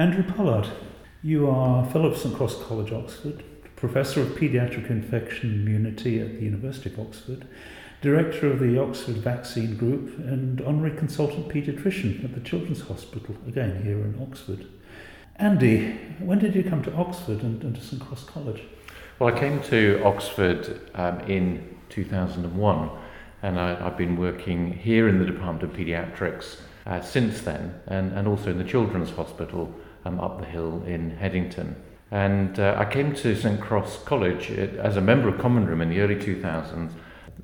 Andrew Pollard, you are Fellow of St Cross College, Oxford, Professor of Paediatric Infection Immunity at the University of Oxford, Director of the Oxford Vaccine Group, and Honorary Consultant Paediatrician at the Children's Hospital, again here in Oxford. Andy, when did you come to Oxford and, and to St Cross College? Well, I came to Oxford um, in 2001 and I, have been working here in the Department of Paediatrics uh, since then and, and also in the Children's Hospital um, up the hill in Headington. And uh, I came to St Cross College uh, as a member of Common Room in the early 2000s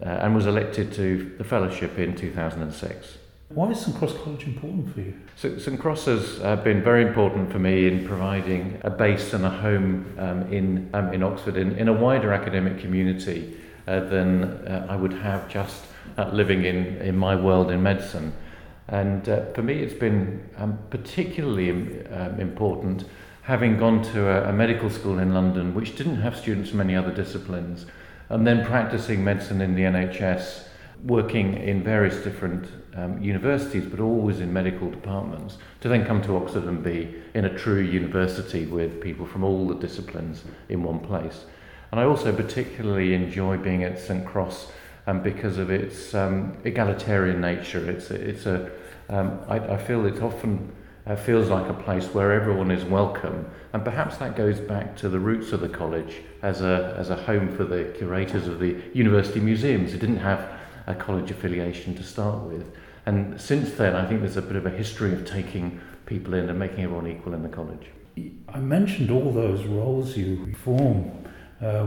uh, and was elected to the fellowship in 2006. Why is St Cross College important for you? So, St Cross has uh, been very important for me in providing a base and a home um, in, um, in Oxford in, in a wider academic community uh, than uh, I would have just living in, in my world in medicine. And uh, for me, it's been um, particularly um, important having gone to a, a medical school in London which didn't have students from any other disciplines, and then practicing medicine in the NHS, working in various different um, universities, but always in medical departments, to then come to Oxford and be in a true university with people from all the disciplines in one place. And I also particularly enjoy being at St Cross um, because of its um, egalitarian nature. It's it's a um, I, I feel it often uh, feels like a place where everyone is welcome, and perhaps that goes back to the roots of the college as a as a home for the curators of the university museums. It didn't have a college affiliation to start with, and since then, I think there's a bit of a history of taking people in and making everyone equal in the college. I mentioned all those roles you form uh,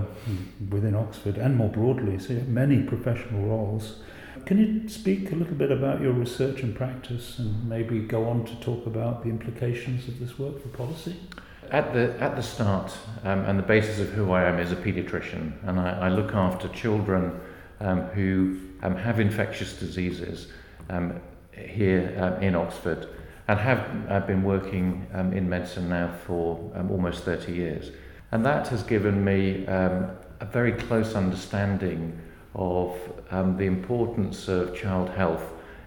within Oxford and more broadly, so you have many professional roles. Can you speak a little bit about your research and practice and maybe go on to talk about the implications of this work for policy? At the, at the start, um, and the basis of who I am is a paediatrician, and I, I look after children um, who um, have infectious diseases um, here um, in Oxford and have uh, been working um, in medicine now for almost 30 years. And that has given me um, a very close understanding of um, the importance of child health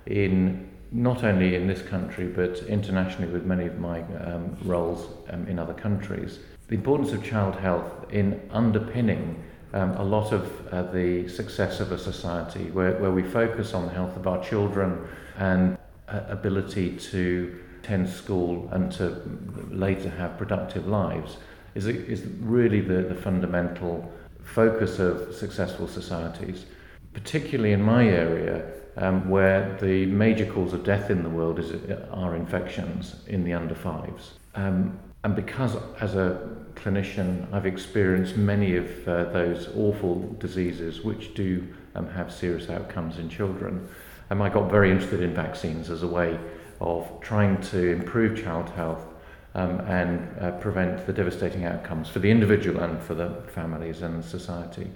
in not only in this country but internationally with many of my um, roles um, in other countries. The importance of child health in underpinning um, a lot of uh, the success of a society where, where we focus on the health of our children and uh, ability to attend school and to later have productive lives is, is really the, the fundamental focus of successful societies, particularly in my area, um, where the major cause of death in the world is, are infections in the under fives. Um, and because, as a clinician, I've experienced many of uh, those awful diseases which do um, have serious outcomes in children, um, I got very interested in vaccines as a way of trying to improve child health um, and uh, prevent the devastating outcomes for the individual and for the families and society.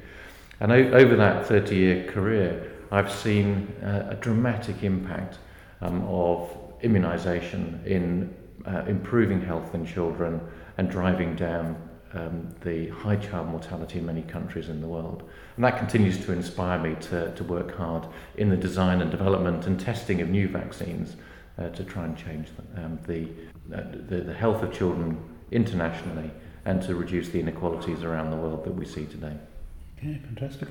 And over that 30 year career, I've seen uh, a dramatic impact um, of immunization in uh, improving health in children and driving down um, the high child mortality in many countries in the world. And that continues to inspire me to, to work hard in the design and development and testing of new vaccines uh, to try and change the, um, the, uh, the, the health of children internationally and to reduce the inequalities around the world that we see today. Okay, fantastic.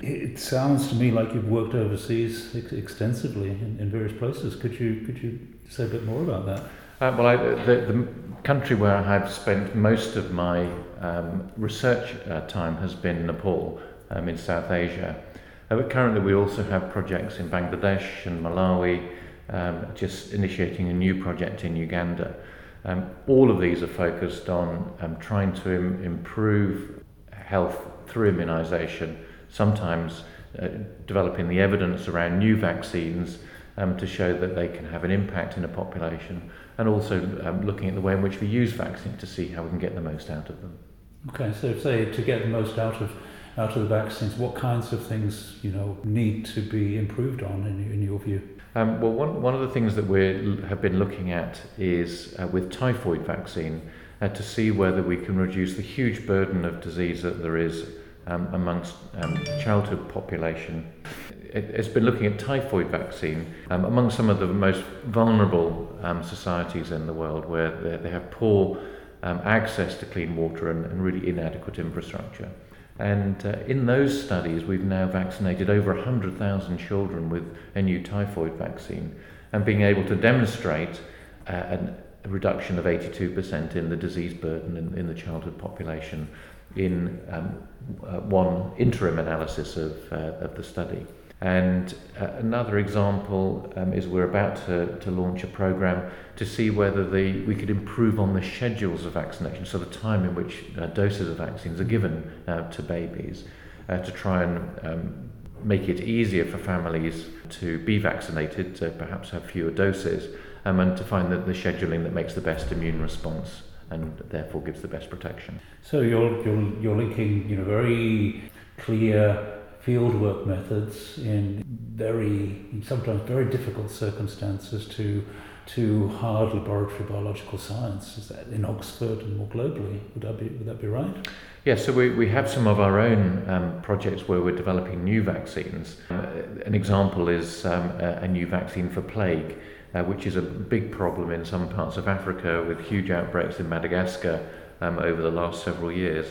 It sounds to me like you've worked overseas ex- extensively in, in various places. Could you could you say a bit more about that? Uh, well, I, the, the country where I have spent most of my um, research uh, time has been Nepal um, in South Asia. Uh, but currently, we also have projects in Bangladesh and Malawi, um, just initiating a new project in Uganda. Um, all of these are focused on um, trying to Im- improve health through immunisation, sometimes uh, developing the evidence around new vaccines um, to show that they can have an impact in a population, and also um, looking at the way in which we use vaccines to see how we can get the most out of them. Okay, so say to get the most out of out of the vaccines, what kinds of things you know need to be improved on in, in your view? Um, well, one, one of the things that we have been looking at is uh, with typhoid vaccine uh, to see whether we can reduce the huge burden of disease that there is um, amongst um, childhood population. it, has been looking at typhoid vaccine um, among some of the most vulnerable um, societies in the world where they, they have poor um, access to clean water and, and really inadequate infrastructure. And uh, in those studies, we've now vaccinated over 100,000 children with a new typhoid vaccine and being able to demonstrate uh, an, a reduction of 82% in the disease burden in, in the childhood population in um, uh, one interim analysis of, uh, of the study. And uh, another example um, is we're about to, to launch a program to see whether the, we could improve on the schedules of vaccination, so the time in which uh, doses of vaccines are given uh, to babies, uh, to try and um, make it easier for families to be vaccinated, to perhaps have fewer doses, um, and to find the, the scheduling that makes the best immune response and therefore gives the best protection. So you're, you're, you're linking you know, very clear fieldwork methods in very, sometimes very difficult circumstances to to hard laboratory biological science is that in Oxford and more globally. Would that be, would that be right? Yeah, so we, we have some of our own um, projects where we're developing new vaccines. Uh, an example is um, a, a, new vaccine for plague, uh, which is a big problem in some parts of Africa with huge outbreaks in Madagascar um, over the last several years,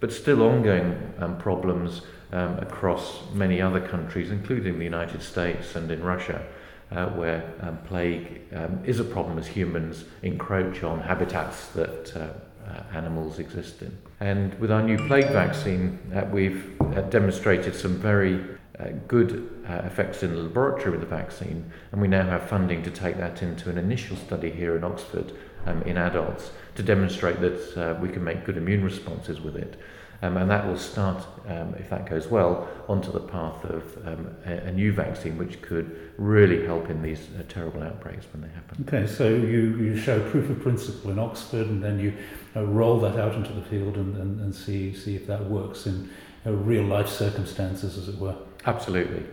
but still ongoing um, problems um, across many other countries, including the United States and in Russia, uh, where um, plague um, is a problem as humans encroach on habitats that uh, uh, animals exist in. And with our new plague vaccine, uh, we've uh, demonstrated some very uh, good effects in the laboratory with the vaccine, and we now have funding to take that into an initial study here in Oxford um, in adults to demonstrate that we can make good immune responses with it. Um, and that will start, um, if that goes well, onto the path of um, a, a, new vaccine which could really help in these uh, terrible outbreaks when they happen. Okay, so you, you show proof of principle in Oxford and then you uh, roll that out into the field and, and, and see, see if that works in uh, real life circumstances, as it were. Absolutely.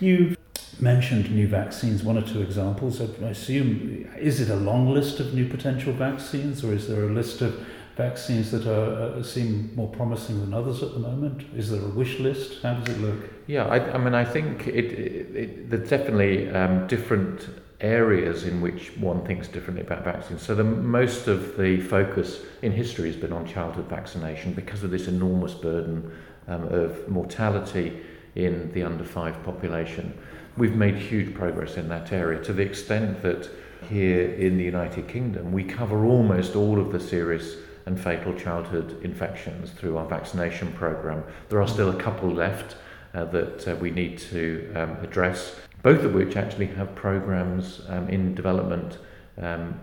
You mentioned new vaccines, one or two examples. I assume, is it a long list of new potential vaccines or is there a list of vaccines that are, uh, seem more promising than others at the moment? Is there a wish list? How does it look? Yeah, I, I mean, I think it, it, it there's definitely um, different areas in which one thinks differently about vaccines. So the most of the focus in history has been on childhood vaccination because of this enormous burden um, of mortality in the under five population. We've made huge progress in that area to the extent that here in the United Kingdom we cover almost all of the serious and fatal childhood infections through our vaccination program. There are still a couple left uh, that uh, we need to um, address, both of which actually have programs um, in development um,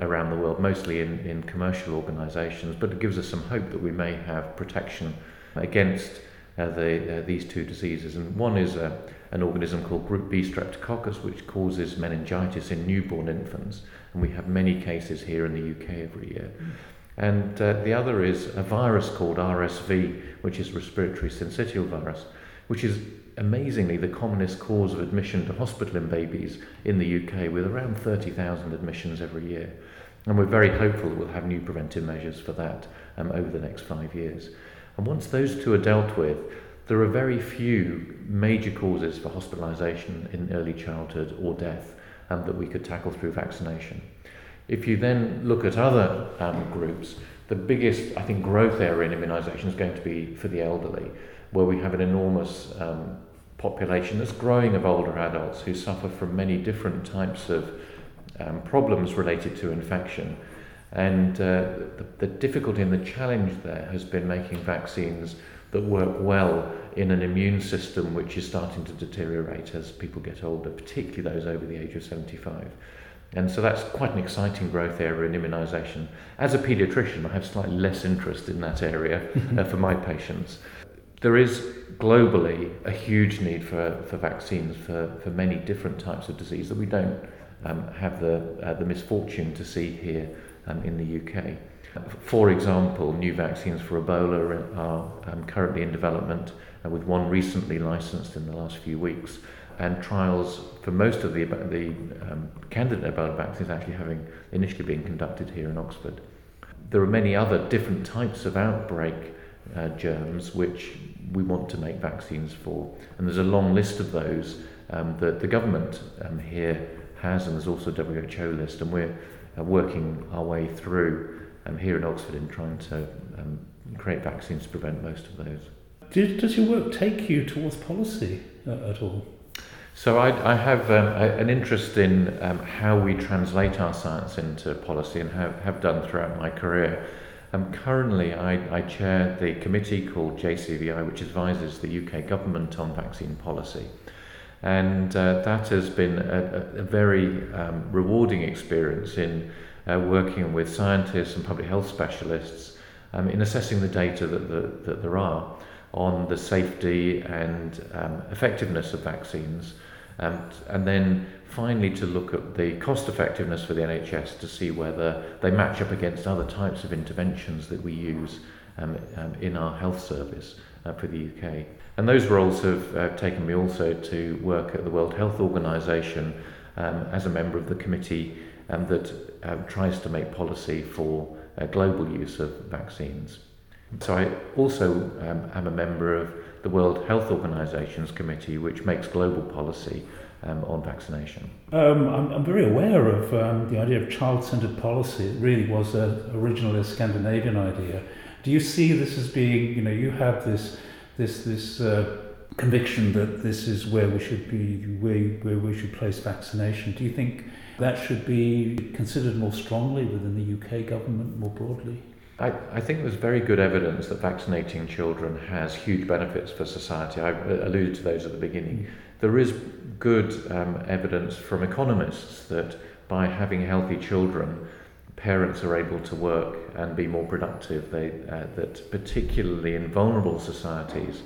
around the world, mostly in, in commercial organisations, but it gives us some hope that we may have protection against uh, the, uh, these two diseases. And one is a, an organism called Group B streptococcus, which causes meningitis in newborn infants. And we have many cases here in the UK every year. And uh, the other is a virus called RSV, which is respiratory syncytial virus, which is amazingly the commonest cause of admission to hospital in babies in the UK, with around 30,000 admissions every year. And we're very hopeful that we'll have new preventive measures for that um, over the next five years. And once those two are dealt with, there are very few major causes for hospitalisation in early childhood or death um, that we could tackle through vaccination. If you then look at other um, groups, the biggest, I think, growth area in immunisation is going to be for the elderly, where we have an enormous um, population that's growing of older adults who suffer from many different types of um, problems related to infection. And uh, the, the difficulty and the challenge there has been making vaccines that work well in an immune system which is starting to deteriorate as people get older, particularly those over the age of 75. And so that's quite an exciting growth area in immunisation. As a paediatrician, I have slightly less interest in that area uh, for my patients. There is globally a huge need for, for vaccines for, for many different types of disease that we don't um, have the, uh, the misfortune to see here um, in the UK. For example, new vaccines for Ebola are um, currently in development, uh, with one recently licensed in the last few weeks and trials for most of the, the um, candidate Ebola vaccines actually having initially been conducted here in Oxford. There are many other different types of outbreak uh, germs which we want to make vaccines for. And there's a long list of those um, that the government um, here has, and there's also a WHO list, and we're uh, working our way through um, here in Oxford in trying to um, create vaccines to prevent most of those. Does your work take you towards policy uh, at all? So I, I have um, a, an interest in um, how we translate our science into policy and have, have done throughout my career. Um, currently, I, I chair the committee called JCVI, which advises the UK government on vaccine policy. And uh, that has been a, a, very um, rewarding experience in uh, working with scientists and public health specialists um, in assessing the data that, the, that there are on the safety and um, effectiveness of vaccines. Um, and then finally to look at the cost effectiveness for the NHS to see whether they match up against other types of interventions that we use um, um, in our health service uh, for the UK. And those roles have uh, taken me also to work at the World Health Organization um, as a member of the committee um, that um, tries to make policy for uh, global use of vaccines. So I also um, am a member of the World Health Organization's committee, which makes global policy um, on vaccination. Um, I'm, I'm very aware of um, the idea of child-centered policy. It really was a, originally a Scandinavian idea. Do you see this as being, you know, you have this, this, this uh, conviction that this is where we should be, where, where we should place vaccination. Do you think that should be considered more strongly within the UK government more broadly? I, I think there's very good evidence that vaccinating children has huge benefits for society. I alluded to those at the beginning. There is good um, evidence from economists that by having healthy children, parents are able to work and be more productive. They, uh, that particularly in vulnerable societies,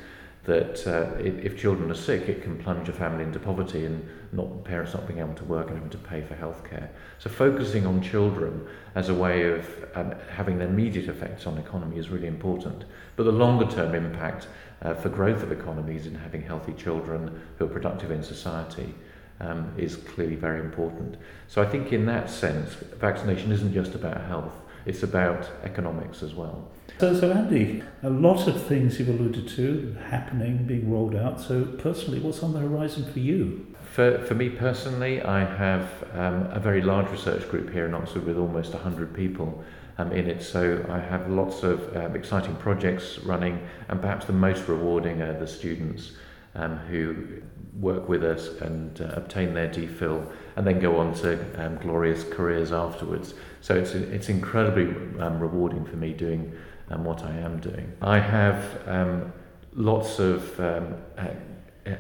that uh, if children are sick, it can plunge a family into poverty and not parents not being able to work and having to pay for healthcare. So focusing on children as a way of um, having immediate effects on economy is really important. But the longer term impact uh, for growth of economies and having healthy children who are productive in society um, is clearly very important. So I think in that sense, vaccination isn't just about health, it's about economics as well. So, so Andy, a lot of things you've alluded to happening, being rolled out. So personally, what's on the horizon for you? For, for me personally, I have um, a very large research group here in Oxford with almost 100 people um, in it. So I have lots of um, exciting projects running, and perhaps the most rewarding are the students um, who work with us and uh, obtain their DPhil and then go on to um, glorious careers afterwards. So it's, it's incredibly um, rewarding for me doing and what I am doing. I have um, lots of um, uh,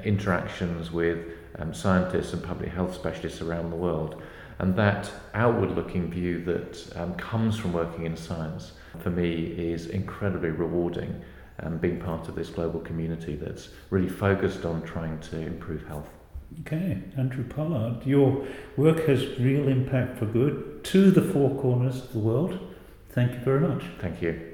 interactions with um, scientists and public health specialists around the world, and that outward looking view that um, comes from working in science for me is incredibly rewarding. Um, being part of this global community that's really focused on trying to improve health. Okay, Andrew Pollard, your work has real impact for good to the four corners of the world. Thank you very much. Thank you.